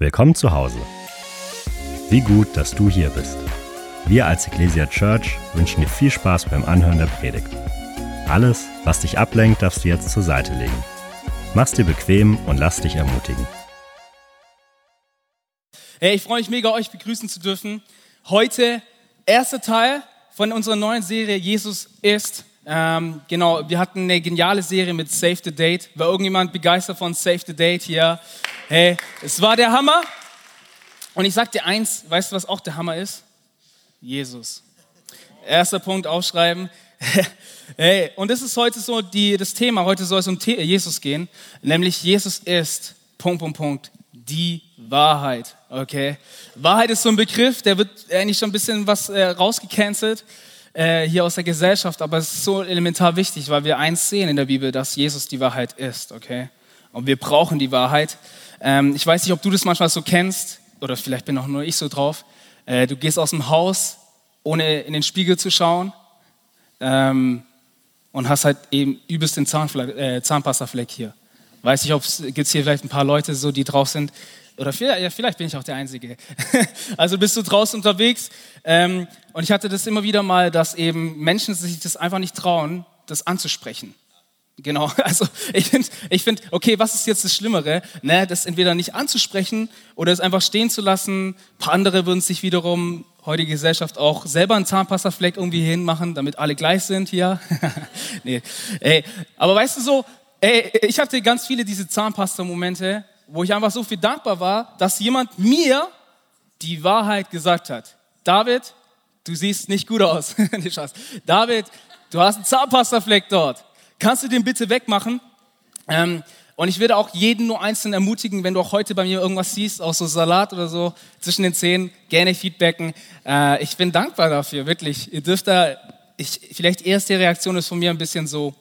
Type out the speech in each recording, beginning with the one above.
Willkommen zu Hause. Wie gut, dass du hier bist. Wir als Ecclesia Church wünschen dir viel Spaß beim Anhören der Predigt. Alles, was dich ablenkt, darfst du jetzt zur Seite legen. Mach's dir bequem und lass dich ermutigen. Hey, ich freue mich mega, euch begrüßen zu dürfen. Heute erster Teil von unserer neuen Serie Jesus ist. Ähm, genau, wir hatten eine geniale Serie mit Save the Date. War irgendjemand begeistert von Save the Date hier? Hey, es war der Hammer. Und ich sag dir eins, weißt du, was auch der Hammer ist? Jesus. Erster Punkt aufschreiben. hey, und das ist heute so die, das Thema. Heute soll es um Jesus gehen. Nämlich Jesus ist, Punkt, Punkt, Punkt, die Wahrheit. Okay? Wahrheit ist so ein Begriff, der wird eigentlich schon ein bisschen was äh, rausgecancelt äh, hier aus der Gesellschaft, aber es ist so elementar wichtig, weil wir eins sehen in der Bibel, dass Jesus die Wahrheit ist. Okay? Und wir brauchen die Wahrheit. Ähm, ich weiß nicht, ob du das manchmal so kennst, oder vielleicht bin auch nur ich so drauf. Äh, du gehst aus dem Haus, ohne in den Spiegel zu schauen. Ähm, und hast halt eben übelst den Zahnfle äh, Zahnpastafleck hier. Weiß ich, ob es gibt hier vielleicht ein paar Leute so, die drauf sind. Oder vielleicht, ja, vielleicht bin ich auch der Einzige. also bist du draußen unterwegs. Ähm, und ich hatte das immer wieder mal, dass eben Menschen sich das einfach nicht trauen, das anzusprechen. Genau, also ich finde, ich find, okay, was ist jetzt das Schlimmere? Ne, das entweder nicht anzusprechen oder es einfach stehen zu lassen. Ein paar andere würden sich wiederum, heutige Gesellschaft, auch selber einen Zahnpastafleck irgendwie hinmachen, damit alle gleich sind hier. nee, ey, aber weißt du so, ey, ich hatte ganz viele diese Zahnpasta-Momente, wo ich einfach so viel dankbar war, dass jemand mir die Wahrheit gesagt hat. David, du siehst nicht gut aus. David, du hast einen Zahnpastafleck dort kannst du den bitte wegmachen? Ähm, und ich würde auch jeden nur einzeln ermutigen, wenn du auch heute bei mir irgendwas siehst, auch so Salat oder so zwischen den Zähnen, gerne feedbacken. Äh, ich bin dankbar dafür, wirklich. Ihr dürft da, ich, vielleicht erste Reaktion ist von mir ein bisschen so,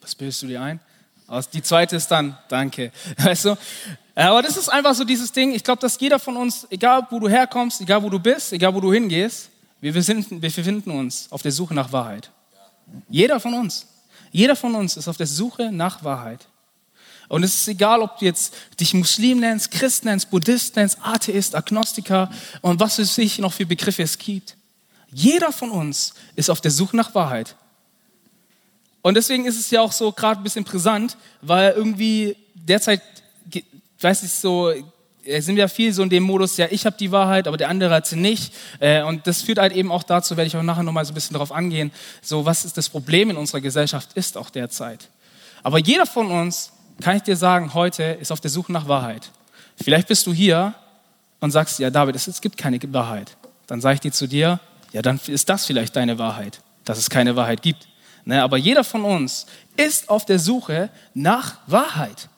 was bildest du dir ein? Die zweite ist dann, danke. Weißt du? Aber das ist einfach so dieses Ding. Ich glaube, dass jeder von uns, egal wo du herkommst, egal wo du bist, egal wo du hingehst, wir befinden, wir befinden uns auf der Suche nach Wahrheit. Jeder von uns. Jeder von uns ist auf der Suche nach Wahrheit. Und es ist egal, ob du jetzt dich Muslim nennst, Christ nennst, Buddhist nennst, Atheist, Agnostiker und was es sich noch für Begriffe es gibt. Jeder von uns ist auf der Suche nach Wahrheit. Und deswegen ist es ja auch so gerade ein bisschen brisant, weil irgendwie derzeit, weiß ich so, sind wir viel so in dem Modus, ja, ich habe die Wahrheit, aber der andere hat sie nicht. Äh, und das führt halt eben auch dazu, werde ich auch nachher nochmal so ein bisschen darauf angehen, so was ist das Problem in unserer Gesellschaft ist auch derzeit. Aber jeder von uns, kann ich dir sagen, heute ist auf der Suche nach Wahrheit. Vielleicht bist du hier und sagst, ja David, es gibt keine Wahrheit. Dann sage ich dir zu dir, ja, dann ist das vielleicht deine Wahrheit, dass es keine Wahrheit gibt. Ne, aber jeder von uns ist auf der Suche nach Wahrheit.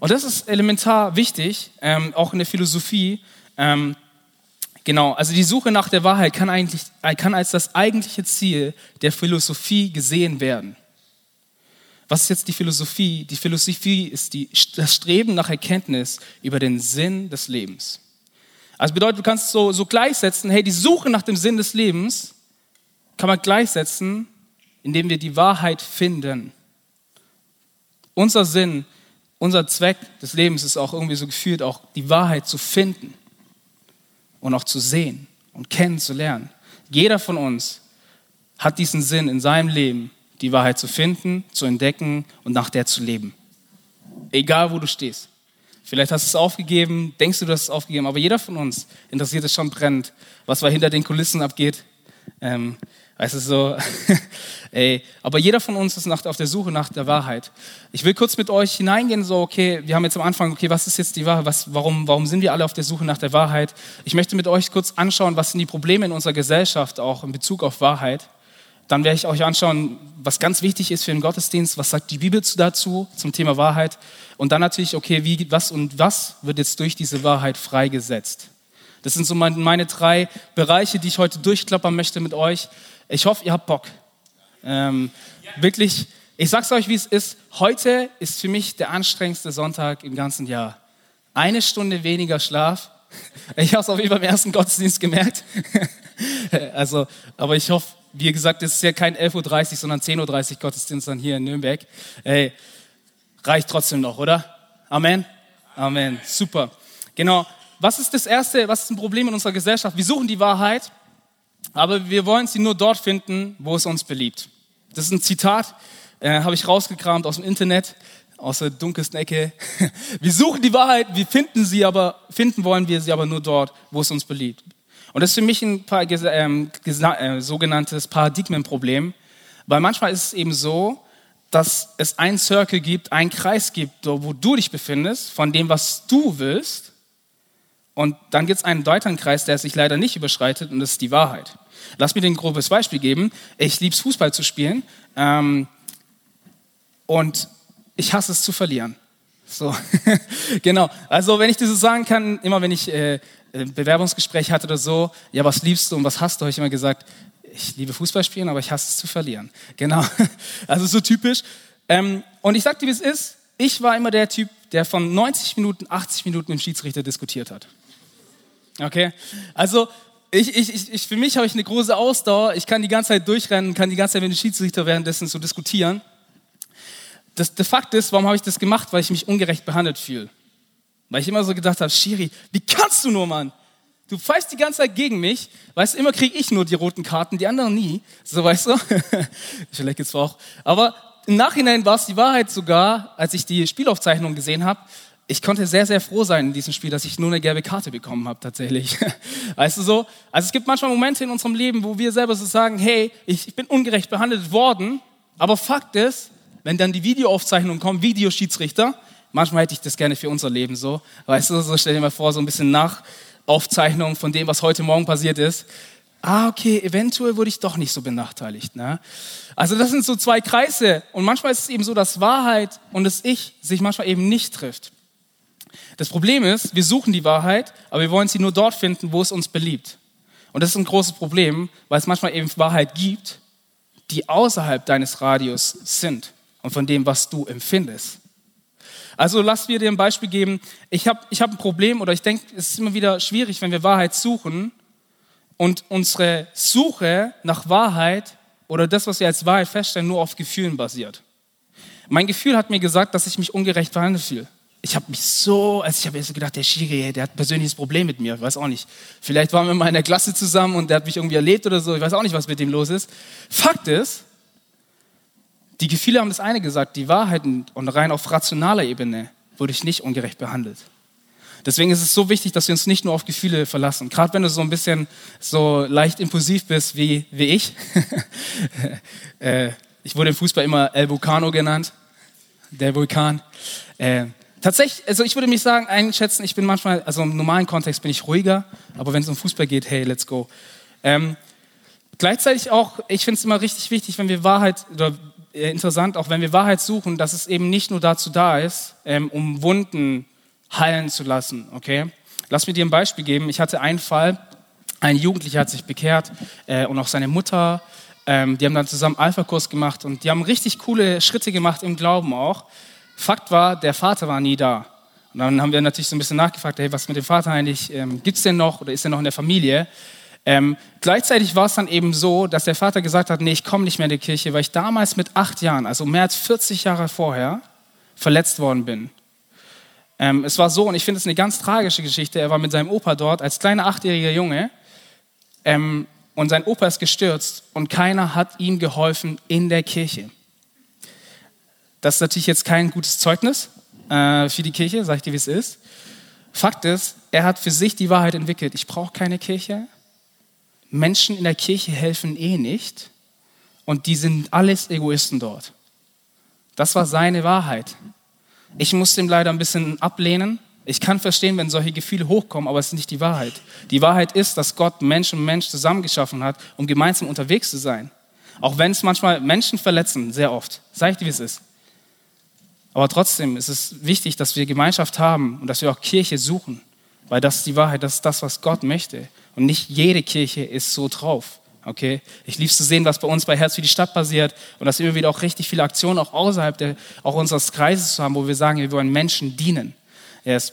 Und das ist elementar wichtig, ähm, auch in der Philosophie. Ähm, genau, also die Suche nach der Wahrheit kann, eigentlich, kann als das eigentliche Ziel der Philosophie gesehen werden. Was ist jetzt die Philosophie? Die Philosophie ist die, das Streben nach Erkenntnis über den Sinn des Lebens. Also bedeutet, du kannst so, so gleichsetzen, hey, die Suche nach dem Sinn des Lebens kann man gleichsetzen, indem wir die Wahrheit finden. Unser Sinn unser Zweck des Lebens ist auch irgendwie so gefühlt, auch die Wahrheit zu finden und auch zu sehen und kennenzulernen. Jeder von uns hat diesen Sinn in seinem Leben, die Wahrheit zu finden, zu entdecken und nach der zu leben. Egal, wo du stehst. Vielleicht hast du es aufgegeben, denkst du, du hast es aufgegeben, aber jeder von uns interessiert es schon brennend, was da hinter den Kulissen abgeht. Ähm, Weißt du, so, ey, aber jeder von uns ist nach, auf der Suche nach der Wahrheit. Ich will kurz mit euch hineingehen, so, okay, wir haben jetzt am Anfang, okay, was ist jetzt die Wahrheit? Was, warum, warum sind wir alle auf der Suche nach der Wahrheit? Ich möchte mit euch kurz anschauen, was sind die Probleme in unserer Gesellschaft auch in Bezug auf Wahrheit. Dann werde ich euch anschauen, was ganz wichtig ist für den Gottesdienst, was sagt die Bibel dazu zum Thema Wahrheit. Und dann natürlich, okay, wie, was und was wird jetzt durch diese Wahrheit freigesetzt? Das sind so meine drei Bereiche, die ich heute durchklappern möchte mit euch. Ich hoffe, ihr habt Bock. Ähm, wirklich, ich sag's euch, wie es ist. Heute ist für mich der anstrengendste Sonntag im ganzen Jahr. Eine Stunde weniger Schlaf. Ich habe es auf jeden Fall im ersten Gottesdienst gemerkt. also, aber ich hoffe, wie gesagt, es ist ja kein 11.30 Uhr, sondern 10.30 Uhr Gottesdienst dann hier in Nürnberg. Ey, reicht trotzdem noch, oder? Amen. Amen. Super. Genau. Was ist das Erste, was ist ein Problem in unserer Gesellschaft? Wir suchen die Wahrheit, aber wir wollen sie nur dort finden, wo es uns beliebt. Das ist ein Zitat, äh, habe ich rausgekramt aus dem Internet, aus der dunkelsten Ecke. Wir suchen die Wahrheit, wir finden sie, aber finden wollen wir sie aber nur dort, wo es uns beliebt. Und das ist für mich ein paar, ähm, äh, sogenanntes Paradigmenproblem, weil manchmal ist es eben so, dass es einen Circle gibt, einen Kreis gibt, wo du dich befindest, von dem, was du willst. Und dann gibt es einen weiteren Kreis, der sich leider nicht überschreitet, und das ist die Wahrheit. Lass mir ein grobes Beispiel geben. Ich liebe es, Fußball zu spielen. Ähm, und ich hasse es zu verlieren. So, genau. Also wenn ich das so sagen kann, immer wenn ich äh, Bewerbungsgespräch hatte oder so, ja, was liebst du und was hast du, habe ich immer gesagt, ich liebe Fußball spielen, aber ich hasse es zu verlieren. Genau. Also so typisch. Ähm, und ich sag dir, wie es ist. Ich war immer der Typ, der von 90 Minuten, 80 Minuten mit dem Schiedsrichter diskutiert hat. Okay? Also ich, ich, ich, für mich habe ich eine große Ausdauer. Ich kann die ganze Zeit durchrennen, kann die ganze Zeit mit dem Schiedsrichter währenddessen so diskutieren. Das, der Fakt ist, warum habe ich das gemacht? Weil ich mich ungerecht behandelt fühle. Weil ich immer so gedacht habe, Shiri, wie kannst du nur, Mann? Du pfeifst die ganze Zeit gegen mich. Weißt du, immer kriege ich nur die roten Karten, die anderen nie. So, weißt du? Vielleicht geht's auch. Aber im Nachhinein war es die Wahrheit sogar, als ich die Spielaufzeichnung gesehen habe. Ich konnte sehr, sehr froh sein in diesem Spiel, dass ich nur eine gelbe Karte bekommen habe, tatsächlich. Weißt du so? Also es gibt manchmal Momente in unserem Leben, wo wir selber so sagen, hey, ich, ich bin ungerecht behandelt worden. Aber Fakt ist, wenn dann die Videoaufzeichnung kommt, Videoschiedsrichter, manchmal hätte ich das gerne für unser Leben so. Weißt du, so stell dir mal vor, so ein bisschen Nachaufzeichnung von dem, was heute Morgen passiert ist. Ah, okay, eventuell wurde ich doch nicht so benachteiligt. Ne? Also das sind so zwei Kreise. Und manchmal ist es eben so, dass Wahrheit und das Ich sich manchmal eben nicht trifft. Das Problem ist, wir suchen die Wahrheit, aber wir wollen sie nur dort finden, wo es uns beliebt. Und das ist ein großes Problem, weil es manchmal eben Wahrheit gibt, die außerhalb deines Radius sind und von dem, was du empfindest. Also lass mir dir ein Beispiel geben. Ich habe ich hab ein Problem oder ich denke, es ist immer wieder schwierig, wenn wir Wahrheit suchen und unsere Suche nach Wahrheit oder das, was wir als Wahrheit feststellen, nur auf Gefühlen basiert. Mein Gefühl hat mir gesagt, dass ich mich ungerecht behandelt fühle. Ich habe mich so, also ich habe erst gedacht, der Schiri, der hat ein persönliches Problem mit mir, ich weiß auch nicht. Vielleicht waren wir mal in der Klasse zusammen und der hat mich irgendwie erlebt oder so, ich weiß auch nicht, was mit dem los ist. Fakt ist, die Gefühle haben das eine gesagt, die Wahrheiten und rein auf rationaler Ebene wurde ich nicht ungerecht behandelt. Deswegen ist es so wichtig, dass wir uns nicht nur auf Gefühle verlassen. Gerade wenn du so ein bisschen so leicht impulsiv bist wie, wie ich. Äh, ich wurde im Fußball immer El Vulcano genannt, der Vulkan. Tatsächlich, also ich würde mich sagen, einschätzen, ich bin manchmal, also im normalen Kontext bin ich ruhiger, aber wenn es um Fußball geht, hey, let's go. Ähm, gleichzeitig auch, ich finde es immer richtig wichtig, wenn wir Wahrheit oder äh, interessant, auch wenn wir Wahrheit suchen, dass es eben nicht nur dazu da ist, ähm, um Wunden heilen zu lassen. Okay? Lass mir dir ein Beispiel geben. Ich hatte einen Fall, ein Jugendlicher hat sich bekehrt äh, und auch seine Mutter. Ähm, die haben dann zusammen Alpha-Kurs gemacht und die haben richtig coole Schritte gemacht im Glauben auch. Fakt war, der Vater war nie da. Und dann haben wir natürlich so ein bisschen nachgefragt, hey, was mit dem Vater eigentlich, ähm, gibt es denn noch oder ist er noch in der Familie? Ähm, gleichzeitig war es dann eben so, dass der Vater gesagt hat, nee, ich komme nicht mehr in die Kirche, weil ich damals mit acht Jahren, also mehr als 40 Jahre vorher, verletzt worden bin. Ähm, es war so, und ich finde es eine ganz tragische Geschichte, er war mit seinem Opa dort als kleiner achtjähriger Junge ähm, und sein Opa ist gestürzt und keiner hat ihm geholfen in der Kirche. Das ist natürlich jetzt kein gutes Zeugnis äh, für die Kirche, sage ich dir, wie es ist. Fakt ist, er hat für sich die Wahrheit entwickelt. Ich brauche keine Kirche, Menschen in der Kirche helfen eh nicht und die sind alles Egoisten dort. Das war seine Wahrheit. Ich musste ihm leider ein bisschen ablehnen. Ich kann verstehen, wenn solche Gefühle hochkommen, aber es ist nicht die Wahrheit. Die Wahrheit ist, dass Gott Mensch und Mensch zusammengeschaffen hat, um gemeinsam unterwegs zu sein. Auch wenn es manchmal Menschen verletzen, sehr oft. Sag ich dir, wie es ist. Aber trotzdem ist es wichtig, dass wir Gemeinschaft haben und dass wir auch Kirche suchen. Weil das ist die Wahrheit, das ist das, was Gott möchte. Und nicht jede Kirche ist so drauf. Okay? Ich liebe es zu sehen, was bei uns bei Herz für die Stadt passiert und dass immer wieder auch richtig viele Aktionen auch außerhalb der, auch unseres Kreises haben, wo wir sagen, wir wollen Menschen dienen. Yes.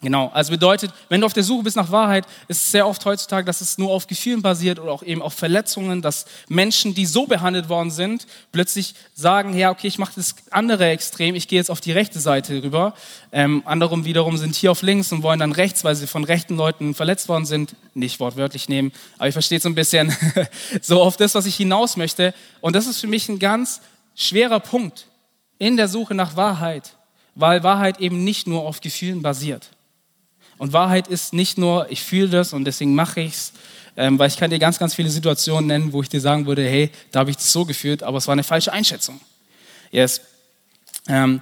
Genau, also bedeutet, wenn du auf der Suche bist nach Wahrheit, ist es sehr oft heutzutage, dass es nur auf Gefühlen basiert oder auch eben auf Verletzungen, dass Menschen, die so behandelt worden sind, plötzlich sagen, ja, okay, ich mache das andere Extrem, ich gehe jetzt auf die rechte Seite rüber. Ähm, andere wiederum sind hier auf links und wollen dann rechts, weil sie von rechten Leuten verletzt worden sind, nicht wortwörtlich nehmen, aber ich verstehe so ein bisschen so auf das, was ich hinaus möchte. Und das ist für mich ein ganz schwerer Punkt in der Suche nach Wahrheit, weil Wahrheit eben nicht nur auf Gefühlen basiert. Und Wahrheit ist nicht nur, ich fühle das und deswegen mache ich es, ähm, weil ich kann dir ganz, ganz viele Situationen nennen, wo ich dir sagen würde, hey, da habe ich das so gefühlt, aber es war eine falsche Einschätzung. Yes. Ähm,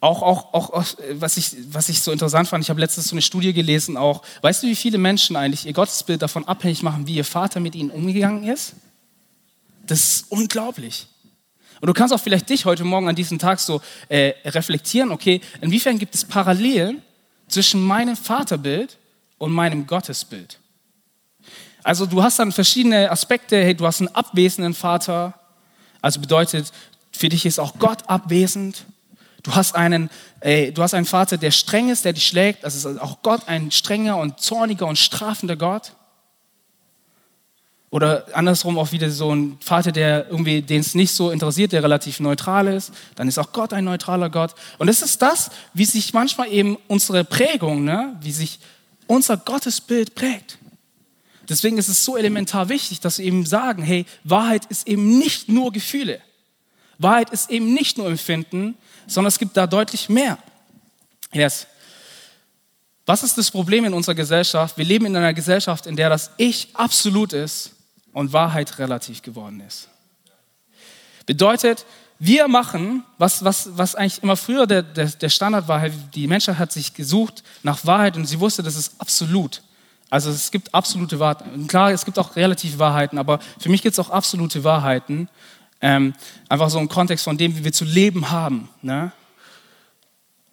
auch, auch, auch, was ich, was ich so interessant fand, ich habe letztens so eine Studie gelesen, auch, weißt du, wie viele Menschen eigentlich ihr Gottesbild davon abhängig machen, wie ihr Vater mit ihnen umgegangen ist? Das ist unglaublich. Und du kannst auch vielleicht dich heute Morgen an diesem Tag so äh, reflektieren, okay, inwiefern gibt es Parallelen zwischen meinem Vaterbild und meinem Gottesbild. Also du hast dann verschiedene Aspekte. Hey, du hast einen abwesenden Vater. Also bedeutet, für dich ist auch Gott abwesend. Du hast einen, ey, du hast einen Vater, der streng ist, der dich schlägt. Also ist auch Gott ein strenger und zorniger und strafender Gott. Oder andersrum auch wieder so ein Vater, der irgendwie, den es nicht so interessiert, der relativ neutral ist. Dann ist auch Gott ein neutraler Gott. Und es ist das, wie sich manchmal eben unsere Prägung, ne, wie sich unser Gottesbild prägt. Deswegen ist es so elementar wichtig, dass wir eben sagen, hey, Wahrheit ist eben nicht nur Gefühle. Wahrheit ist eben nicht nur Empfinden, sondern es gibt da deutlich mehr. Yes. Was ist das Problem in unserer Gesellschaft? Wir leben in einer Gesellschaft, in der das Ich absolut ist und Wahrheit relativ geworden ist. Bedeutet, wir machen, was, was, was eigentlich immer früher der, der, der Standard war, die Menschheit hat sich gesucht nach Wahrheit und sie wusste, das ist absolut. Also es gibt absolute Wahrheiten. Klar, es gibt auch relative Wahrheiten, aber für mich gibt es auch absolute Wahrheiten. Ähm, einfach so im Kontext von dem, wie wir zu leben haben. Ne?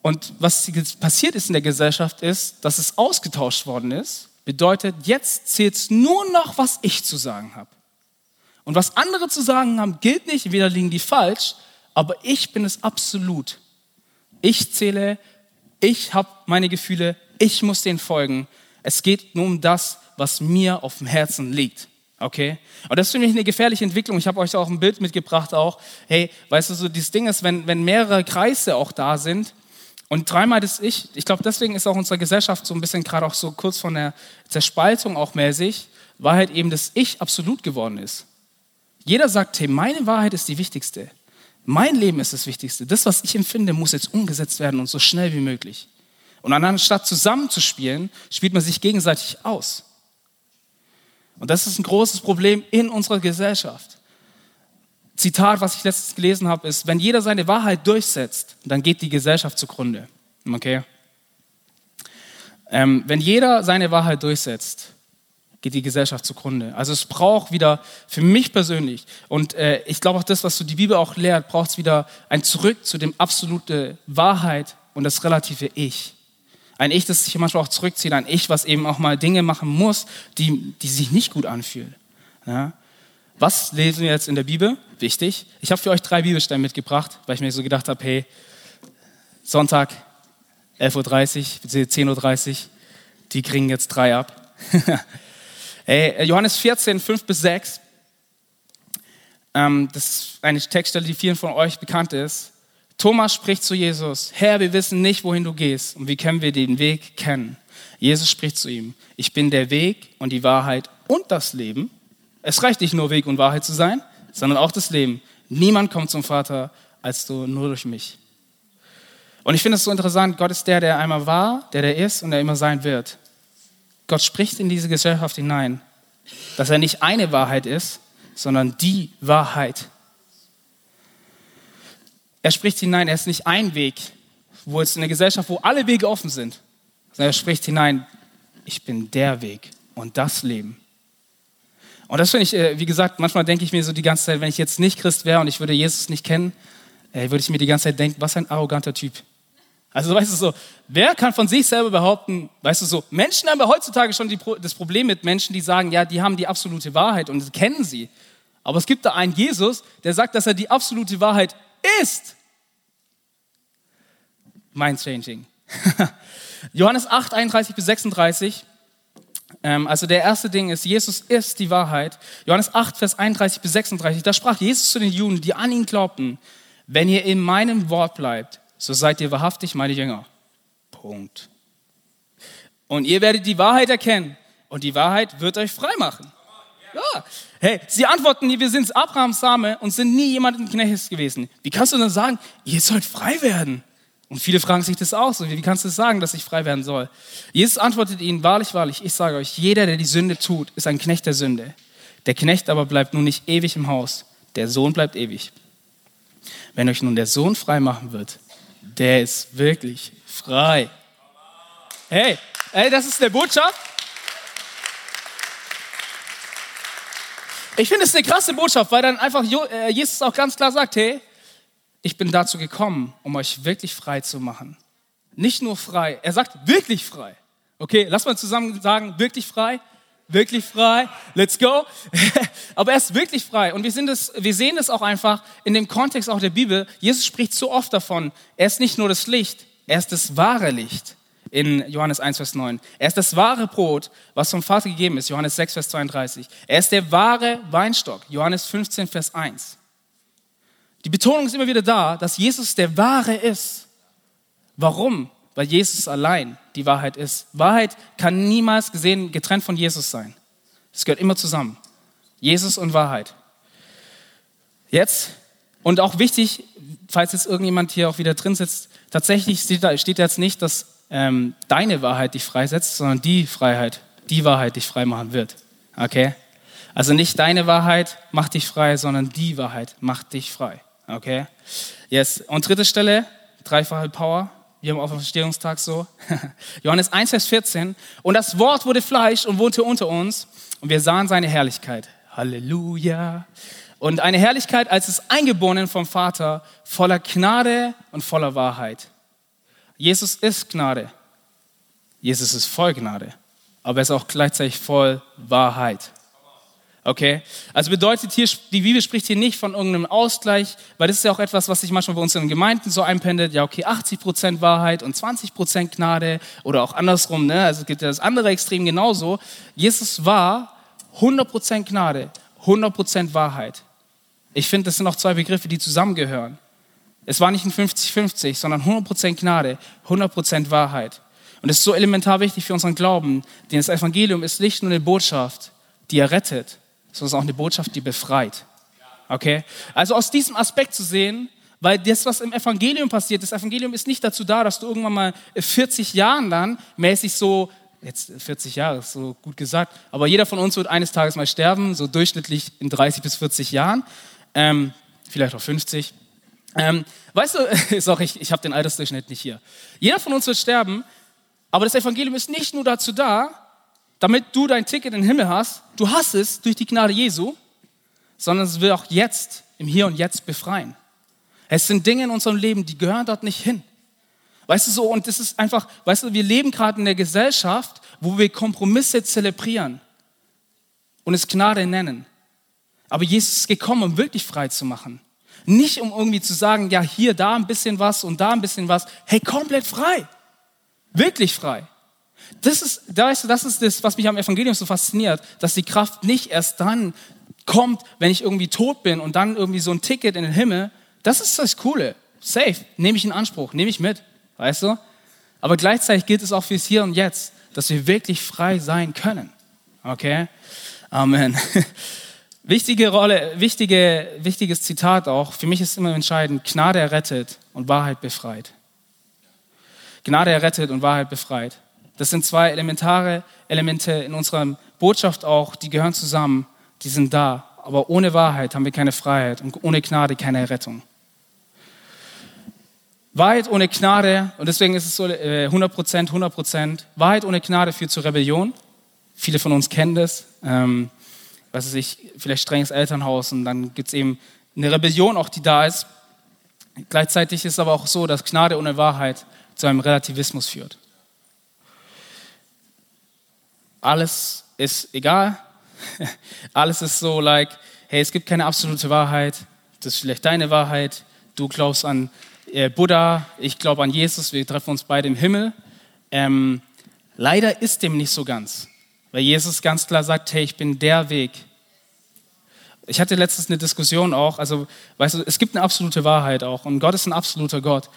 Und was passiert ist in der Gesellschaft, ist, dass es ausgetauscht worden ist bedeutet, jetzt zählt es nur noch, was ich zu sagen habe. Und was andere zu sagen haben, gilt nicht, entweder liegen die falsch, aber ich bin es absolut. Ich zähle, ich habe meine Gefühle, ich muss denen folgen. Es geht nur um das, was mir auf dem Herzen liegt. Okay? Und das ist für mich eine gefährliche Entwicklung. Ich habe euch auch ein Bild mitgebracht auch. Hey, weißt du, so dieses Ding ist, wenn, wenn mehrere Kreise auch da sind, und dreimal das Ich, ich glaube, deswegen ist auch unsere Gesellschaft so ein bisschen gerade auch so kurz von der Zerspaltung auch mäßig, weil halt eben das Ich absolut geworden ist. Jeder sagt, hey, meine Wahrheit ist die wichtigste. Mein Leben ist das Wichtigste. Das, was ich empfinde, muss jetzt umgesetzt werden und so schnell wie möglich. Und anstatt zusammenzuspielen, spielt man sich gegenseitig aus. Und das ist ein großes Problem in unserer Gesellschaft. Zitat, was ich letztens gelesen habe, ist, wenn jeder seine Wahrheit durchsetzt, dann geht die Gesellschaft zugrunde. Okay? Ähm, wenn jeder seine Wahrheit durchsetzt, geht die Gesellschaft zugrunde. Also es braucht wieder, für mich persönlich, und äh, ich glaube auch das, was so die Bibel auch lehrt, braucht es wieder ein Zurück zu dem absolute Wahrheit und das relative Ich. Ein Ich, das sich manchmal auch zurückzieht, ein Ich, was eben auch mal Dinge machen muss, die, die sich nicht gut anfühlen. Ja? Was lesen wir jetzt in der Bibel? Wichtig. Ich habe für euch drei Bibelstellen mitgebracht, weil ich mir so gedacht habe, hey, Sonntag, 11.30 Uhr, bzw. 10.30 Uhr, die kriegen jetzt drei ab. hey, Johannes 14, 5 bis 6. Ähm, das ist eine Textstelle, die vielen von euch bekannt ist. Thomas spricht zu Jesus, Herr, wir wissen nicht, wohin du gehst und wie können wir den Weg kennen? Jesus spricht zu ihm, ich bin der Weg und die Wahrheit und das Leben. Es reicht nicht nur Weg und Wahrheit zu sein, sondern auch das Leben. Niemand kommt zum Vater als du nur durch mich. Und ich finde es so interessant, Gott ist der, der einmal war, der der ist und der immer sein wird. Gott spricht in diese Gesellschaft hinein, dass er nicht eine Wahrheit ist, sondern die Wahrheit. Er spricht hinein, er ist nicht ein Weg, wo es in einer Gesellschaft, wo alle Wege offen sind, sondern er spricht hinein, ich bin der Weg und das Leben. Und das finde ich, äh, wie gesagt, manchmal denke ich mir so die ganze Zeit, wenn ich jetzt nicht Christ wäre und ich würde Jesus nicht kennen, äh, würde ich mir die ganze Zeit denken, was ein arroganter Typ. Also weißt du so, wer kann von sich selber behaupten, weißt du so, Menschen haben ja heutzutage schon die, das Problem mit Menschen, die sagen, ja, die haben die absolute Wahrheit und kennen sie. Aber es gibt da einen Jesus, der sagt, dass er die absolute Wahrheit ist. Mind changing. Johannes 8, 31 bis 36. Ähm, also der erste Ding ist, Jesus ist die Wahrheit. Johannes 8, Vers 31 bis 36. Da sprach Jesus zu den Juden, die an ihn glaubten, wenn ihr in meinem Wort bleibt, so seid ihr wahrhaftig meine Jünger. Punkt. Und ihr werdet die Wahrheit erkennen und die Wahrheit wird euch frei machen. Ja. Hey, sie antworten, wir sind Abrahams Same und sind nie jemandem Knechtes gewesen. Wie kannst du dann sagen, ihr sollt frei werden? Und viele fragen sich das auch so, wie kannst du sagen, dass ich frei werden soll? Jesus antwortet ihnen, wahrlich, wahrlich, ich sage euch, jeder, der die Sünde tut, ist ein Knecht der Sünde. Der Knecht aber bleibt nun nicht ewig im Haus, der Sohn bleibt ewig. Wenn euch nun der Sohn frei machen wird, der ist wirklich frei. Hey, hey, das ist eine Botschaft. Ich finde es eine krasse Botschaft, weil dann einfach äh, Jesus auch ganz klar sagt, hey, ich bin dazu gekommen, um euch wirklich frei zu machen. Nicht nur frei, er sagt wirklich frei. Okay, lass mal zusammen sagen, wirklich frei, wirklich frei, let's go. Aber er ist wirklich frei und wir, sind es, wir sehen es auch einfach in dem Kontext auch der Bibel. Jesus spricht so oft davon, er ist nicht nur das Licht, er ist das wahre Licht in Johannes 1, Vers 9. Er ist das wahre Brot, was vom Vater gegeben ist, Johannes 6, Vers 32. Er ist der wahre Weinstock, Johannes 15, Vers 1. Die Betonung ist immer wieder da, dass Jesus der wahre ist. Warum? Weil Jesus allein die Wahrheit ist. Wahrheit kann niemals gesehen getrennt von Jesus sein. Es gehört immer zusammen. Jesus und Wahrheit. Jetzt, und auch wichtig, falls jetzt irgendjemand hier auch wieder drin sitzt, tatsächlich steht da, steht jetzt nicht, dass ähm, deine Wahrheit dich freisetzt, sondern die Freiheit, die Wahrheit dich frei machen wird. Okay? Also nicht deine Wahrheit macht dich frei, sondern die Wahrheit macht dich frei. Okay? Yes. Und dritte Stelle, dreifache Power. Wir haben auf dem Verstehungstag so. Johannes 1, Vers 14. Und das Wort wurde Fleisch und wohnte unter uns und wir sahen seine Herrlichkeit. Halleluja. Und eine Herrlichkeit als des Eingeborenen vom Vater, voller Gnade und voller Wahrheit. Jesus ist Gnade. Jesus ist voll Gnade. Aber er ist auch gleichzeitig voll Wahrheit. Okay? Also bedeutet hier, die Bibel spricht hier nicht von irgendeinem Ausgleich, weil das ist ja auch etwas, was sich manchmal bei uns in den Gemeinden so einpendelt. Ja, okay, 80% Wahrheit und 20% Gnade oder auch andersrum. Ne? Also es gibt ja das andere Extrem genauso. Jesus war 100% Gnade, 100% Wahrheit. Ich finde, das sind auch zwei Begriffe, die zusammengehören. Es war nicht ein 50-50, sondern 100% Gnade, 100% Wahrheit. Und es ist so elementar wichtig für unseren Glauben, denn das Evangelium ist nicht nur eine Botschaft, die errettet, sondern auch eine Botschaft, die befreit. Okay? Also aus diesem Aspekt zu sehen, weil das, was im Evangelium passiert, das Evangelium ist nicht dazu da, dass du irgendwann mal 40 Jahren dann mäßig so, jetzt 40 Jahre ist so gut gesagt, aber jeder von uns wird eines Tages mal sterben, so durchschnittlich in 30 bis 40 Jahren, ähm, vielleicht auch 50. Ähm, weißt du, sorry, ich, ich habe den Altersdurchschnitt nicht hier. Jeder von uns wird sterben, aber das Evangelium ist nicht nur dazu da, damit du dein Ticket in den Himmel hast, du hast es durch die Gnade Jesu, sondern es will auch jetzt, im Hier und Jetzt befreien. Es sind Dinge in unserem Leben, die gehören dort nicht hin. Weißt du so, und das ist einfach, weißt du, wir leben gerade in der Gesellschaft, wo wir Kompromisse zelebrieren und es Gnade nennen. Aber Jesus ist gekommen, um wirklich frei zu machen. Nicht um irgendwie zu sagen, ja, hier, da ein bisschen was und da ein bisschen was. Hey, komplett frei. Wirklich frei. Das ist, weißt du, das ist das, was mich am Evangelium so fasziniert, dass die Kraft nicht erst dann kommt, wenn ich irgendwie tot bin und dann irgendwie so ein Ticket in den Himmel. Das ist das Coole. Safe. Nehme ich in Anspruch. Nehme ich mit. Weißt du? Aber gleichzeitig gilt es auch fürs Hier und Jetzt, dass wir wirklich frei sein können. Okay? Amen. Wichtige Rolle, wichtige, wichtiges Zitat auch. Für mich ist immer entscheidend, Gnade errettet und Wahrheit befreit. Gnade errettet und Wahrheit befreit. Das sind zwei elementare Elemente in unserer Botschaft auch, die gehören zusammen, die sind da. Aber ohne Wahrheit haben wir keine Freiheit und ohne Gnade keine Errettung. Wahrheit ohne Gnade, und deswegen ist es so 100 Prozent, 100 Prozent, Wahrheit ohne Gnade führt zur Rebellion. Viele von uns kennen das. Ähm, was weiß ich, vielleicht strenges Elternhaus und dann gibt es eben eine Rebellion auch, die da ist. Gleichzeitig ist es aber auch so, dass Gnade ohne Wahrheit zu einem Relativismus führt. Alles ist egal, alles ist so, like, hey, es gibt keine absolute Wahrheit, das ist vielleicht deine Wahrheit, du glaubst an äh, Buddha, ich glaube an Jesus, wir treffen uns beide im Himmel. Ähm, leider ist dem nicht so ganz, weil Jesus ganz klar sagt, hey, ich bin der Weg. Ich hatte letztens eine Diskussion auch, also weißt du, es gibt eine absolute Wahrheit auch und Gott ist ein absoluter Gott.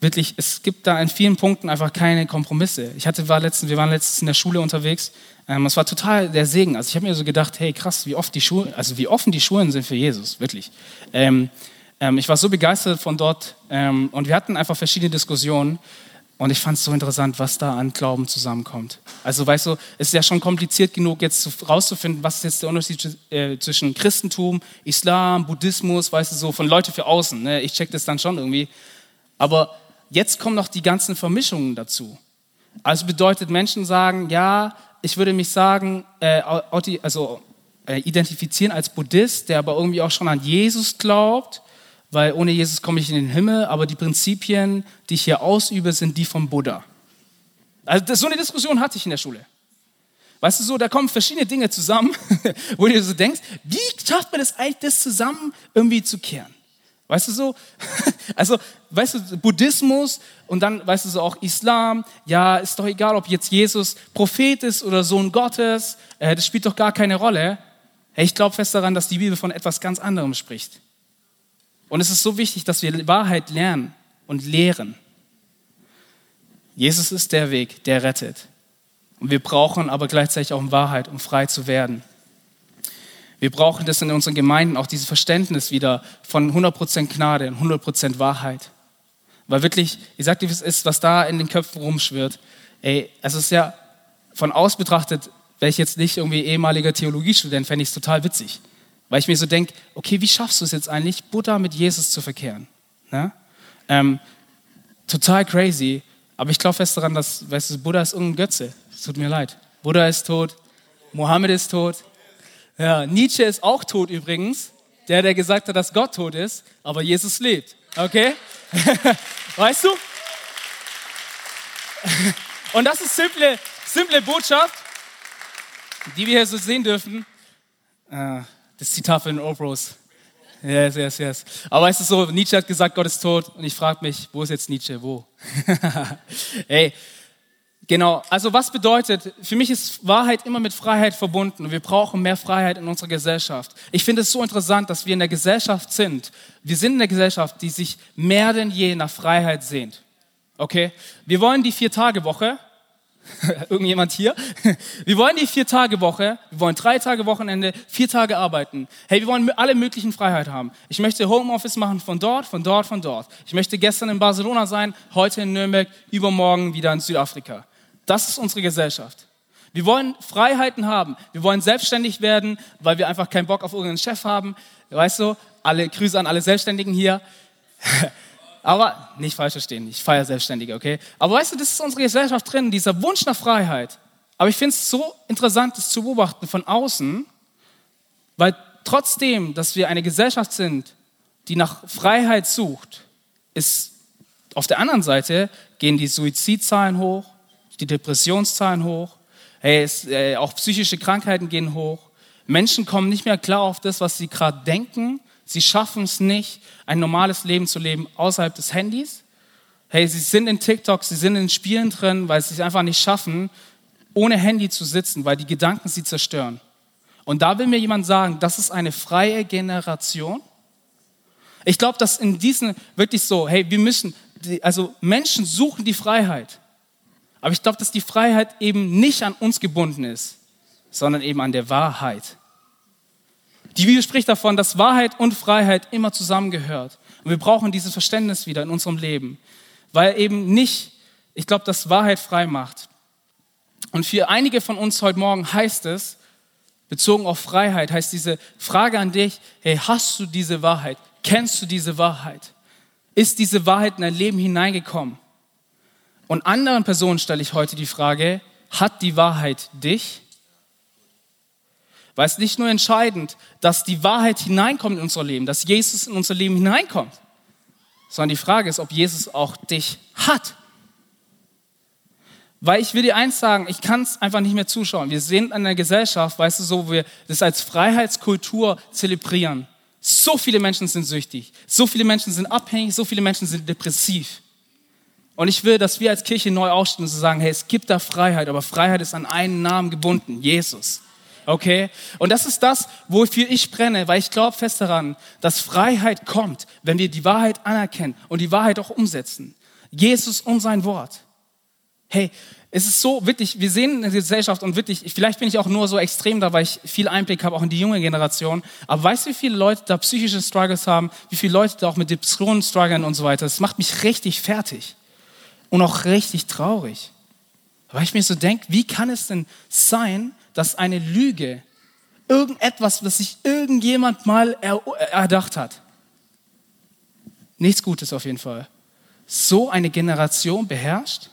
Wirklich, es gibt da in vielen Punkten einfach keine Kompromisse. Ich hatte, war letztens, wir waren letztens in der Schule unterwegs. Ähm, es war total der Segen. Also ich habe mir so gedacht, hey krass, wie oft die Schulen, also wie offen die Schulen sind für Jesus, wirklich. Ähm, ähm, ich war so begeistert von dort ähm, und wir hatten einfach verschiedene Diskussionen und ich fand es so interessant, was da an Glauben zusammenkommt. Also weißt du, es ist ja schon kompliziert genug, jetzt rauszufinden, was ist jetzt der Unterschied äh, zwischen Christentum, Islam, Buddhismus, weißt du, so von Leute für außen. Ne? Ich check das dann schon irgendwie. Aber jetzt kommen noch die ganzen Vermischungen dazu. Also bedeutet, Menschen sagen, ja, ich würde mich sagen, äh, also äh, identifizieren als Buddhist, der aber irgendwie auch schon an Jesus glaubt weil ohne Jesus komme ich in den Himmel, aber die Prinzipien, die ich hier ausübe, sind die vom Buddha. Also das, so eine Diskussion hatte ich in der Schule. Weißt du so, da kommen verschiedene Dinge zusammen, wo du so denkst, wie schafft man das eigentlich, das zusammen irgendwie zu kehren? Weißt du so? Also, weißt du, Buddhismus und dann, weißt du so, auch Islam, ja, ist doch egal, ob jetzt Jesus Prophet ist oder Sohn Gottes, äh, das spielt doch gar keine Rolle. Hey, ich glaube fest daran, dass die Bibel von etwas ganz anderem spricht. Und es ist so wichtig, dass wir Wahrheit lernen und lehren. Jesus ist der Weg, der rettet. Und wir brauchen aber gleichzeitig auch Wahrheit, um frei zu werden. Wir brauchen das in unseren Gemeinden, auch dieses Verständnis wieder von 100% Gnade und 100% Wahrheit. Weil wirklich, ich sag dir, wie es ist, was da in den Köpfen rumschwirrt. Ey, es ist ja von aus betrachtet, wäre ich jetzt nicht irgendwie ehemaliger Theologiestudent, fände ich es total witzig. Weil ich mir so denke, okay, wie schaffst du es jetzt eigentlich, Buddha mit Jesus zu verkehren? Ne? Ähm, total crazy, aber ich glaube fest daran, dass, weißt du, Buddha ist irgendein Götze. Es tut mir leid. Buddha ist tot, Mohammed ist tot. Ja, Nietzsche ist auch tot übrigens. Der, der gesagt hat, dass Gott tot ist, aber Jesus lebt. Okay? weißt du? Und das ist simple, simple Botschaft, die wir hier so sehen dürfen. Äh, das Zitat von den Opros. Yes, yes, yes. Aber weißt du so, Nietzsche hat gesagt, Gott ist tot. Und ich frage mich, wo ist jetzt Nietzsche? Wo? Ey, genau. Also was bedeutet, für mich ist Wahrheit immer mit Freiheit verbunden. Und wir brauchen mehr Freiheit in unserer Gesellschaft. Ich finde es so interessant, dass wir in der Gesellschaft sind. Wir sind in der Gesellschaft, die sich mehr denn je nach Freiheit sehnt. Okay? Wir wollen die Vier-Tage-Woche. Irgendjemand hier? Wir wollen die Vier-Tage-Woche, wir wollen drei Tage Wochenende, vier Tage arbeiten. Hey, wir wollen alle möglichen Freiheit haben. Ich möchte Homeoffice machen von dort, von dort, von dort. Ich möchte gestern in Barcelona sein, heute in Nürnberg, übermorgen wieder in Südafrika. Das ist unsere Gesellschaft. Wir wollen Freiheiten haben. Wir wollen selbstständig werden, weil wir einfach keinen Bock auf irgendeinen Chef haben. Weißt du, alle Grüße an alle Selbstständigen hier. Aber nicht falsch verstehen, ich feiere Selbstständige, okay? Aber weißt du, das ist unsere Gesellschaft drin, dieser Wunsch nach Freiheit. Aber ich finde es so interessant, das zu beobachten von außen, weil trotzdem, dass wir eine Gesellschaft sind, die nach Freiheit sucht, ist auf der anderen Seite gehen die Suizidzahlen hoch, die Depressionszahlen hoch, hey, es, äh, auch psychische Krankheiten gehen hoch. Menschen kommen nicht mehr klar auf das, was sie gerade denken Sie schaffen es nicht, ein normales Leben zu leben außerhalb des Handys. Hey, sie sind in TikTok, sie sind in Spielen drin, weil sie es einfach nicht schaffen, ohne Handy zu sitzen, weil die Gedanken sie zerstören. Und da will mir jemand sagen, das ist eine freie Generation. Ich glaube, dass in diesen wirklich so, hey, wir müssen, also Menschen suchen die Freiheit. Aber ich glaube, dass die Freiheit eben nicht an uns gebunden ist, sondern eben an der Wahrheit. Die Bibel spricht davon, dass Wahrheit und Freiheit immer zusammengehört. Und wir brauchen dieses Verständnis wieder in unserem Leben, weil eben nicht, ich glaube, dass Wahrheit frei macht. Und für einige von uns heute Morgen heißt es, bezogen auf Freiheit, heißt diese Frage an dich, hey, hast du diese Wahrheit? Kennst du diese Wahrheit? Ist diese Wahrheit in dein Leben hineingekommen? Und anderen Personen stelle ich heute die Frage, hat die Wahrheit dich? Weil es nicht nur entscheidend, dass die Wahrheit hineinkommt in unser Leben, dass Jesus in unser Leben hineinkommt, sondern die Frage ist, ob Jesus auch dich hat. Weil ich will dir eins sagen, ich kann es einfach nicht mehr zuschauen. Wir sind in einer Gesellschaft, weißt du, so, wo wir das als Freiheitskultur zelebrieren. So viele Menschen sind süchtig, so viele Menschen sind abhängig, so viele Menschen sind depressiv. Und ich will, dass wir als Kirche neu aufstehen und sagen, hey, es gibt da Freiheit, aber Freiheit ist an einen Namen gebunden, Jesus. Okay? Und das ist das, wofür ich brenne, weil ich glaube fest daran, dass Freiheit kommt, wenn wir die Wahrheit anerkennen und die Wahrheit auch umsetzen. Jesus und sein Wort. Hey, es ist so wichtig, wir sehen in der Gesellschaft und wirklich, vielleicht bin ich auch nur so extrem da, weil ich viel Einblick habe, auch in die junge Generation. Aber weißt du, wie viele Leute da psychische Struggles haben, wie viele Leute da auch mit Depressionen strugglen und so weiter? Das macht mich richtig fertig und auch richtig traurig. Weil ich mir so denke, wie kann es denn sein, dass eine Lüge, irgendetwas, was sich irgendjemand mal erdacht hat, nichts Gutes auf jeden Fall, so eine Generation beherrscht?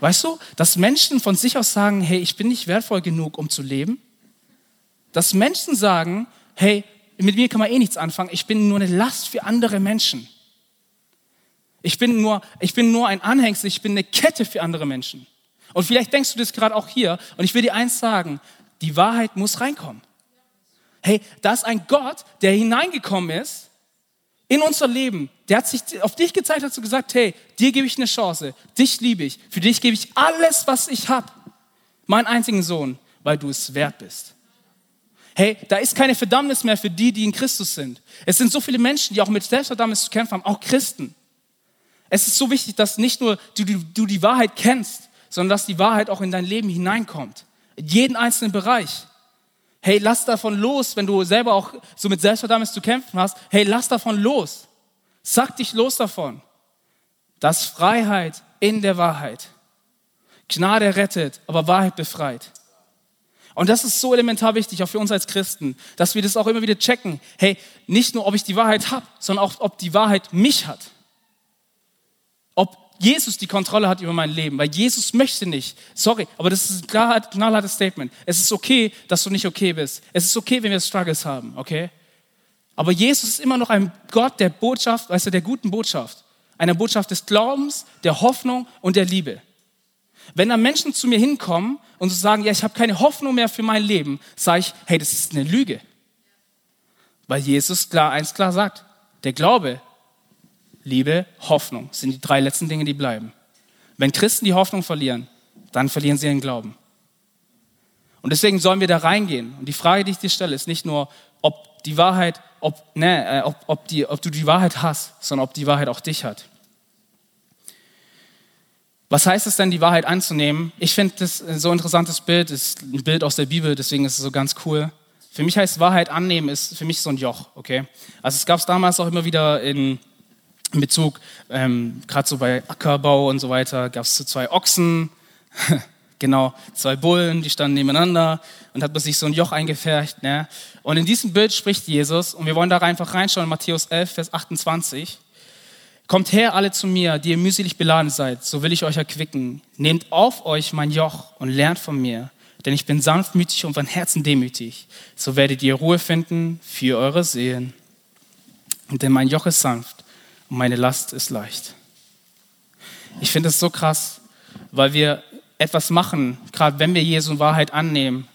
Weißt du, dass Menschen von sich aus sagen, hey, ich bin nicht wertvoll genug, um zu leben? Dass Menschen sagen, hey, mit mir kann man eh nichts anfangen, ich bin nur eine Last für andere Menschen. Ich bin nur, ich bin nur ein Anhängsel, ich bin eine Kette für andere Menschen. Und vielleicht denkst du das gerade auch hier. Und ich will dir eins sagen, die Wahrheit muss reinkommen. Hey, da ist ein Gott, der hineingekommen ist in unser Leben. Der hat sich auf dich gezeigt, hat so gesagt, hey, dir gebe ich eine Chance, dich liebe ich, für dich gebe ich alles, was ich habe, meinen einzigen Sohn, weil du es wert bist. Hey, da ist keine Verdammnis mehr für die, die in Christus sind. Es sind so viele Menschen, die auch mit Selbstverdammnis zu kämpfen haben, auch Christen. Es ist so wichtig, dass nicht nur du, du, die Wahrheit kennst, sondern dass die Wahrheit auch in dein Leben hineinkommt. In jeden einzelnen Bereich. Hey, lass davon los, wenn du selber auch so mit Selbstverdammnis zu kämpfen hast. Hey, lass davon los. Sag dich los davon. Das Freiheit in der Wahrheit. Gnade rettet, aber Wahrheit befreit. Und das ist so elementar wichtig, auch für uns als Christen, dass wir das auch immer wieder checken. Hey, nicht nur, ob ich die Wahrheit habe, sondern auch, ob die Wahrheit mich hat. Jesus die Kontrolle hat über mein Leben, weil Jesus möchte nicht. Sorry, aber das ist ein knallhartes Statement. Es ist okay, dass du nicht okay bist. Es ist okay, wenn wir Struggles haben, okay? Aber Jesus ist immer noch ein Gott der Botschaft, weißt du, der guten Botschaft. Eine Botschaft des Glaubens, der Hoffnung und der Liebe. Wenn da Menschen zu mir hinkommen und so sagen, ja, ich habe keine Hoffnung mehr für mein Leben, sage ich, hey, das ist eine Lüge. Weil Jesus klar eins klar sagt, der Glaube Liebe, Hoffnung sind die drei letzten Dinge, die bleiben. Wenn Christen die Hoffnung verlieren, dann verlieren sie ihren Glauben. Und deswegen sollen wir da reingehen. Und die Frage, die ich dir stelle, ist nicht nur, ob die Wahrheit, ob, ne, äh, ob, ob, die, ob du die Wahrheit hast, sondern ob die Wahrheit auch dich hat. Was heißt es denn, die Wahrheit anzunehmen? Ich finde das so ein interessantes Bild, ist ein Bild aus der Bibel, deswegen ist es so ganz cool. Für mich heißt Wahrheit annehmen, ist für mich so ein Joch, okay? Also es gab es damals auch immer wieder in in Bezug, ähm, gerade so bei Ackerbau und so weiter, gab es so zwei Ochsen, genau, zwei Bullen, die standen nebeneinander und hat man sich so ein Joch eingefärbt. Ne? Und in diesem Bild spricht Jesus, und wir wollen da einfach reinschauen, in Matthäus 11, Vers 28. Kommt her alle zu mir, die ihr mühselig beladen seid, so will ich euch erquicken. Nehmt auf euch mein Joch und lernt von mir, denn ich bin sanftmütig und von Herzen demütig. So werdet ihr Ruhe finden für eure Seelen. Denn mein Joch ist sanft und meine Last ist leicht. Ich finde es so krass, weil wir etwas machen, gerade wenn wir Jesu Wahrheit annehmen,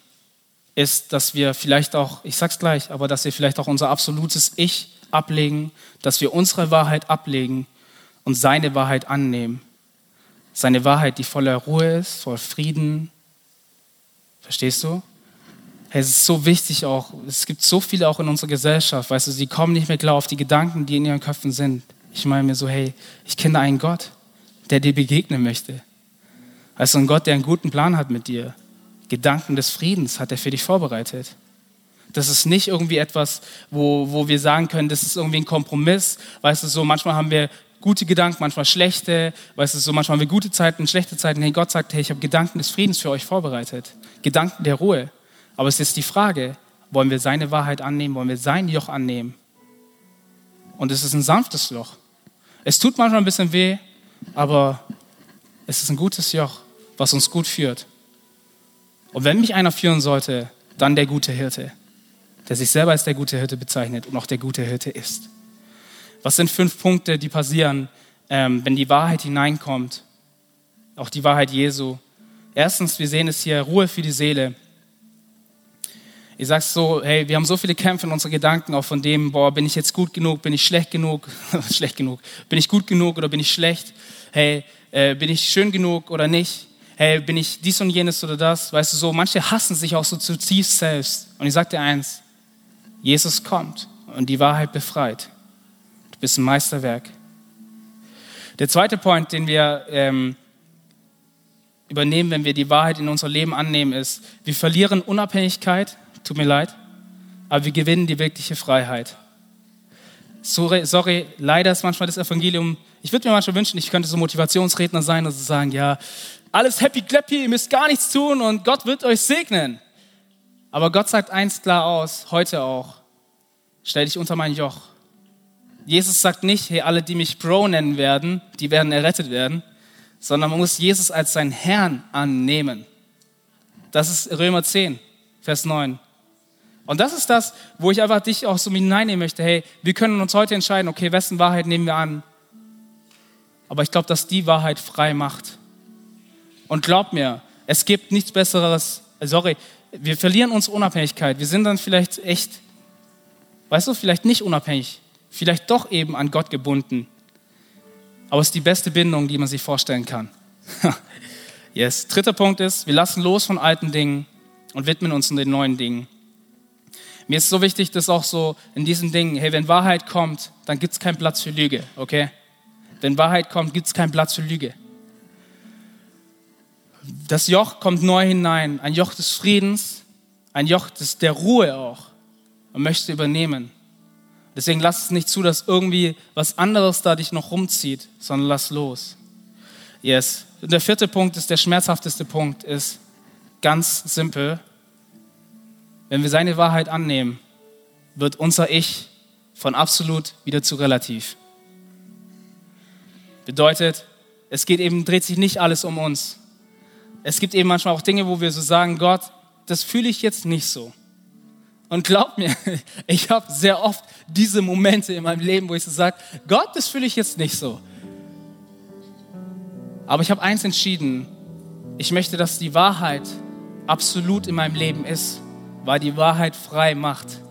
ist, dass wir vielleicht auch, ich sag's gleich, aber dass wir vielleicht auch unser absolutes Ich ablegen, dass wir unsere Wahrheit ablegen und seine Wahrheit annehmen. Seine Wahrheit, die voller Ruhe ist, voll Frieden. Verstehst du? Hey, es ist so wichtig auch, es gibt so viele auch in unserer Gesellschaft, weißt du, sie kommen nicht mehr klar auf die Gedanken, die in ihren Köpfen sind. Ich meine mir so, hey, ich kenne einen Gott, der dir begegnen möchte. Also ein Gott, der einen guten Plan hat mit dir. Gedanken des Friedens hat er für dich vorbereitet. Das ist nicht irgendwie etwas, wo, wo wir sagen können, das ist irgendwie ein Kompromiss. Weißt du, so manchmal haben wir gute Gedanken, manchmal schlechte. Weißt du, so manchmal haben wir gute Zeiten, schlechte Zeiten. Hey, Gott sagt, hey, ich habe Gedanken des Friedens für euch vorbereitet. Gedanken der Ruhe. Aber es ist die Frage, wollen wir seine Wahrheit annehmen? Wollen wir sein Joch annehmen? Und es ist ein sanftes Joch. Es tut manchmal ein bisschen weh, aber es ist ein gutes Joch, was uns gut führt. Und wenn mich einer führen sollte, dann der gute Hirte, der sich selber als der gute Hirte bezeichnet und auch der gute Hirte ist. Was sind fünf Punkte, die passieren, ähm, wenn die Wahrheit hineinkommt? Auch die Wahrheit Jesu. Erstens, wir sehen es hier, Ruhe für die Seele. Ich sag's so, hey, wir haben so viele Kämpfe in unseren Gedanken, auch von dem, boah, bin ich jetzt gut genug, bin ich schlecht genug, schlecht genug, bin ich gut genug oder bin ich schlecht? Hey, äh, bin ich schön genug oder nicht? Hey, bin ich dies und jenes oder das? Weißt du so, manche hassen sich auch so zutiefst selbst. Und ich sag dir eins, Jesus kommt und die Wahrheit befreit. Du bist ein Meisterwerk. Der zweite Point, den wir ähm, übernehmen, wenn wir die Wahrheit in unser Leben annehmen, ist, wir verlieren Unabhängigkeit tut mir leid, aber wir gewinnen die wirkliche Freiheit. Sorry, sorry, leider ist manchmal das Evangelium, ich würde mir manchmal wünschen, ich könnte so Motivationsredner sein und so sagen, ja, alles happy clappy, ihr müsst gar nichts tun und Gott wird euch segnen. Aber Gott sagt eins klar aus, heute auch, stell dich unter mein Joch. Jesus sagt nicht, hey, alle, die mich Bro nennen werden, die werden errettet werden, sondern man muss Jesus als seinen Herrn annehmen. Das ist Römer 10, Vers 9. Und das ist das, wo ich einfach dich auch so hineinnehmen möchte. Hey, wir können uns heute entscheiden, okay, wessen Wahrheit nehmen wir an? Aber ich glaube, dass die Wahrheit frei macht. Und glaub mir, es gibt nichts Besseres. Sorry, wir verlieren unsere Unabhängigkeit. Wir sind dann vielleicht echt, weißt du, vielleicht nicht unabhängig. Vielleicht doch eben an Gott gebunden. Aber es ist die beste Bindung, die man sich vorstellen kann. yes. Dritter Punkt ist, wir lassen los von alten Dingen und widmen uns den neuen Dingen. Mir ist so wichtig, dass auch so in diesen Dingen, hey, wenn Wahrheit kommt, dann gibt es keinen Platz für Lüge, okay? Wenn Wahrheit kommt, gibt es keinen Platz für Lüge. Das Joch kommt neu hinein, ein Joch des Friedens, ein Joch des, der Ruhe auch und möchte übernehmen. Deswegen lass es nicht zu, dass irgendwie was anderes da dich noch rumzieht, sondern lass los. Yes. Und der vierte Punkt ist, der schmerzhafteste Punkt ist ganz simpel. Wenn wir seine Wahrheit annehmen, wird unser Ich von absolut wieder zu relativ. Bedeutet, es geht eben, dreht sich nicht alles um uns. Es gibt eben manchmal auch Dinge, wo wir so sagen, Gott, das fühle ich jetzt nicht so. Und glaub mir, ich habe sehr oft diese Momente in meinem Leben, wo ich so sage, Gott, das fühle ich jetzt nicht so. Aber ich habe eins entschieden, ich möchte, dass die Wahrheit absolut in meinem Leben ist weil die Wahrheit frei macht.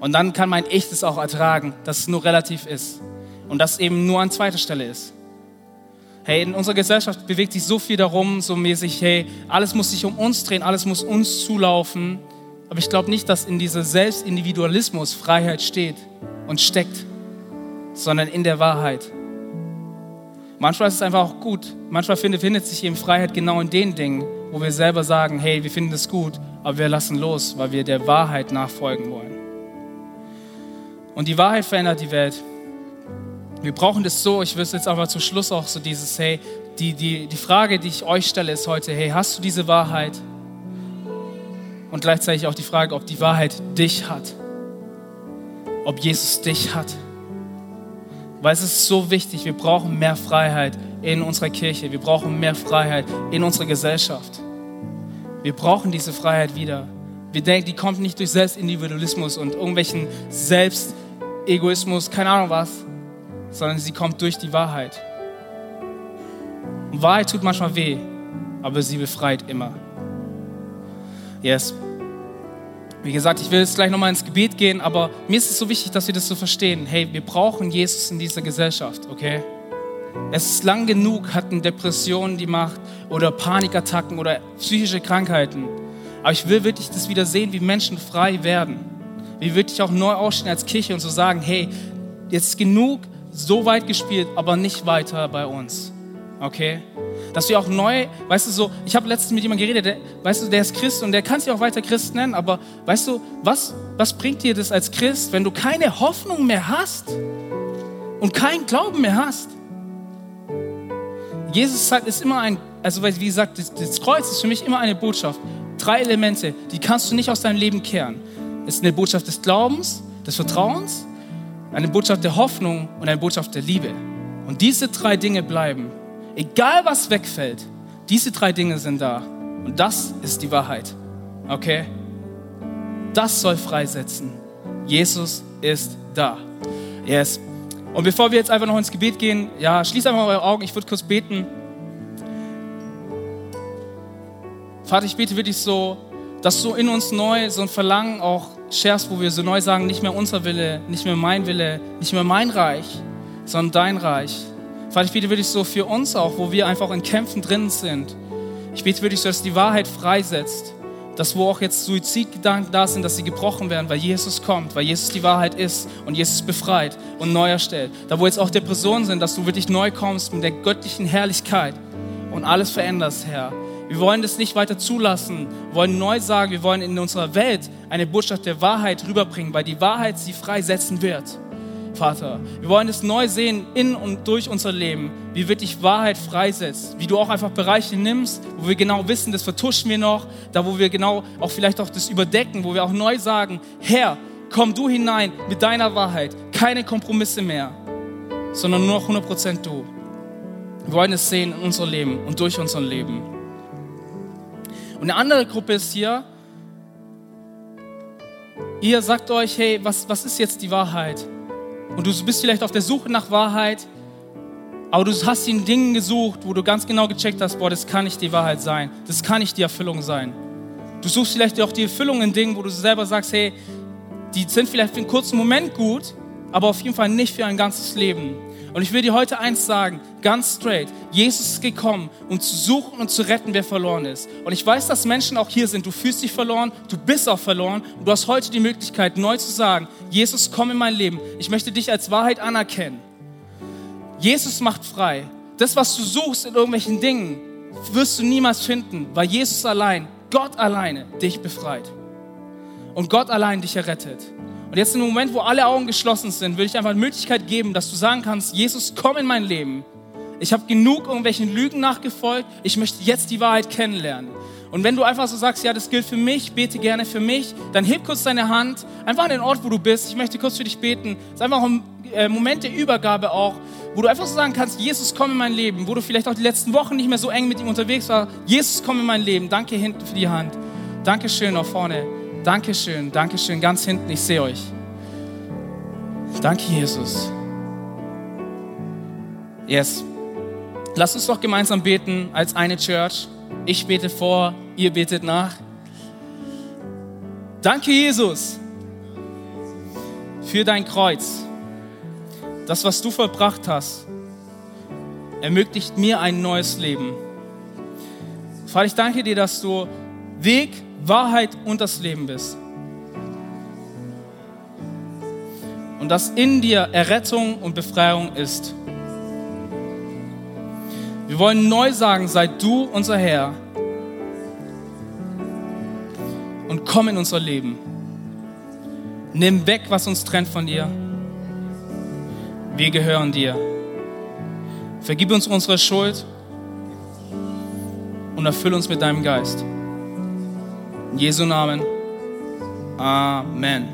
Und dann kann mein Ich das auch ertragen, dass es nur relativ ist und dass eben nur an zweiter Stelle ist. Hey, in unserer Gesellschaft bewegt sich so viel darum, so mäßig, hey, alles muss sich um uns drehen, alles muss uns zulaufen. Aber ich glaube nicht, dass in dieser Selbstindividualismus Freiheit steht und steckt, sondern in der Wahrheit. Manchmal ist es einfach auch gut. Manchmal findet sich eben Freiheit genau in den Dingen, wo wir selber sagen, hey, wir finden es gut, aber wir lassen los, weil wir der Wahrheit nachfolgen wollen. Und die Wahrheit verändert die Welt. Wir brauchen das so, ich es jetzt aber zum Schluss auch so dieses, hey, die, die, die Frage, die ich euch stelle, ist heute, hey, hast du diese Wahrheit? Und gleichzeitig auch die Frage, ob die Wahrheit dich hat. Ob Jesus dich hat. Weil es ist so wichtig, wir brauchen mehr Freiheit in unserer Kirche, wir brauchen mehr Freiheit in unserer Gesellschaft. Wir brauchen diese Freiheit wieder. Wir denken, die kommt nicht durch Selbstindividualismus und irgendwelchen Selbstegoismus, keine Ahnung was, sondern sie kommt durch die Wahrheit. Und Wahrheit tut manchmal weh, aber sie befreit immer. Yes. Wie gesagt, ich will jetzt gleich nochmal ins Gebet gehen, aber mir ist es so wichtig, dass wir das so verstehen. Hey, wir brauchen Jesus in dieser Gesellschaft, okay? Es ist lang genug, hatten Depressionen die Macht oder Panikattacken oder psychische Krankheiten. Aber ich will wirklich das wieder sehen, wie Menschen frei werden. Wie wirklich auch neu aufstehen als Kirche und so sagen, hey, jetzt ist genug so weit gespielt, aber nicht weiter bei uns. Okay? Dass wir auch neu, weißt du so, ich habe letztens mit jemandem geredet, der, weißt du, der ist Christ und der kann sich auch weiter Christ nennen, aber weißt du, was, was bringt dir das als Christ, wenn du keine Hoffnung mehr hast und keinen Glauben mehr hast? Jesus sagt, ist immer ein, also wie gesagt, das, das Kreuz ist für mich immer eine Botschaft. Drei Elemente, die kannst du nicht aus deinem Leben kehren. Es ist eine Botschaft des Glaubens, des Vertrauens, eine Botschaft der Hoffnung und eine Botschaft der Liebe. Und diese drei Dinge bleiben. Egal was wegfällt, diese drei Dinge sind da. Und das ist die Wahrheit. Okay? Das soll freisetzen. Jesus ist da. Yes. Und bevor wir jetzt einfach noch ins Gebet gehen, ja, schließt einfach eure Augen, ich würde kurz beten. Vater, ich bete wirklich so, dass du in uns neu so ein Verlangen auch schärfst, wo wir so neu sagen, nicht mehr unser Wille, nicht mehr mein Wille, nicht mehr mein Reich, sondern dein Reich. Vater, ich bete wirklich so für uns auch, wo wir einfach in Kämpfen drin sind. Ich bete wirklich so, dass die Wahrheit freisetzt. Dass wo auch jetzt Suizidgedanken da sind, dass sie gebrochen werden, weil Jesus kommt, weil Jesus die Wahrheit ist und Jesus befreit und neu erstellt. Da wo jetzt auch Depressionen sind, dass du wirklich neu kommst mit der göttlichen Herrlichkeit und alles veränderst, Herr. Wir wollen das nicht weiter zulassen, wir wollen neu sagen, wir wollen in unserer Welt eine Botschaft der Wahrheit rüberbringen, weil die Wahrheit sie freisetzen wird. Vater. Wir wollen es neu sehen in und durch unser Leben, wie wirklich Wahrheit freisetzt, wie du auch einfach Bereiche nimmst, wo wir genau wissen, das vertuschen wir noch, da wo wir genau auch vielleicht auch das überdecken, wo wir auch neu sagen, Herr, komm du hinein mit deiner Wahrheit, keine Kompromisse mehr, sondern nur noch 100% du. Wir wollen es sehen in unserem Leben und durch unser Leben. Und eine andere Gruppe ist hier, ihr sagt euch, hey, was, was ist jetzt die Wahrheit? Und du bist vielleicht auf der Suche nach Wahrheit, aber du hast in Dingen gesucht, wo du ganz genau gecheckt hast, boah, das kann nicht die Wahrheit sein. Das kann nicht die Erfüllung sein. Du suchst vielleicht auch die Erfüllung in Dingen, wo du selber sagst, hey, die sind vielleicht für einen kurzen Moment gut, aber auf jeden Fall nicht für ein ganzes Leben. Und ich will dir heute eins sagen, ganz straight. Jesus ist gekommen, um zu suchen und zu retten, wer verloren ist. Und ich weiß, dass Menschen auch hier sind. Du fühlst dich verloren, du bist auch verloren. Und du hast heute die Möglichkeit, neu zu sagen, Jesus, komm in mein Leben. Ich möchte dich als Wahrheit anerkennen. Jesus macht frei. Das, was du suchst in irgendwelchen Dingen, wirst du niemals finden, weil Jesus allein, Gott alleine dich befreit. Und Gott allein dich errettet. Und jetzt im Moment, wo alle Augen geschlossen sind, will ich einfach eine Möglichkeit geben, dass du sagen kannst, Jesus, komm in mein Leben. Ich habe genug irgendwelchen Lügen nachgefolgt. Ich möchte jetzt die Wahrheit kennenlernen. Und wenn du einfach so sagst, ja, das gilt für mich, bete gerne für mich, dann heb kurz deine Hand, einfach an den Ort, wo du bist. Ich möchte kurz für dich beten. Es ist einfach ein äh, Moment der Übergabe auch, wo du einfach so sagen kannst, Jesus, komm in mein Leben. Wo du vielleicht auch die letzten Wochen nicht mehr so eng mit ihm unterwegs warst. Jesus, komm in mein Leben. Danke hinten für die Hand. Dankeschön auch vorne. Dankeschön, Dankeschön, ganz hinten, ich sehe euch. Danke, Jesus. Yes. Lasst uns doch gemeinsam beten als eine Church. Ich bete vor, ihr betet nach. Danke, Jesus, für dein Kreuz. Das, was du vollbracht hast, ermöglicht mir ein neues Leben. Vater, ich danke dir, dass du Weg, Wahrheit und das Leben bist. Und dass in dir Errettung und Befreiung ist. Wir wollen neu sagen, sei du unser Herr und komm in unser Leben. Nimm weg, was uns trennt von dir. Wir gehören dir. Vergib uns unsere Schuld und erfülle uns mit deinem Geist. In Jesu Namen. Amen.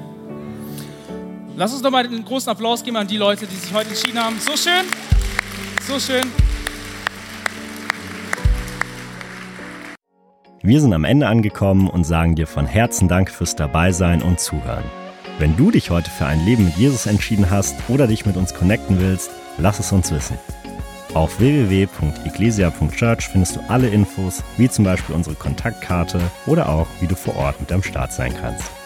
Lass uns doch mal einen großen Applaus geben an die Leute, die sich heute entschieden haben. So schön, so schön. Wir sind am Ende angekommen und sagen dir von Herzen Dank fürs Dabeisein und Zuhören. Wenn du dich heute für ein Leben mit Jesus entschieden hast oder dich mit uns connecten willst, lass es uns wissen. Auf www.ecclesia.church findest du alle Infos, wie zum Beispiel unsere Kontaktkarte oder auch, wie du vor Ort mit am Start sein kannst.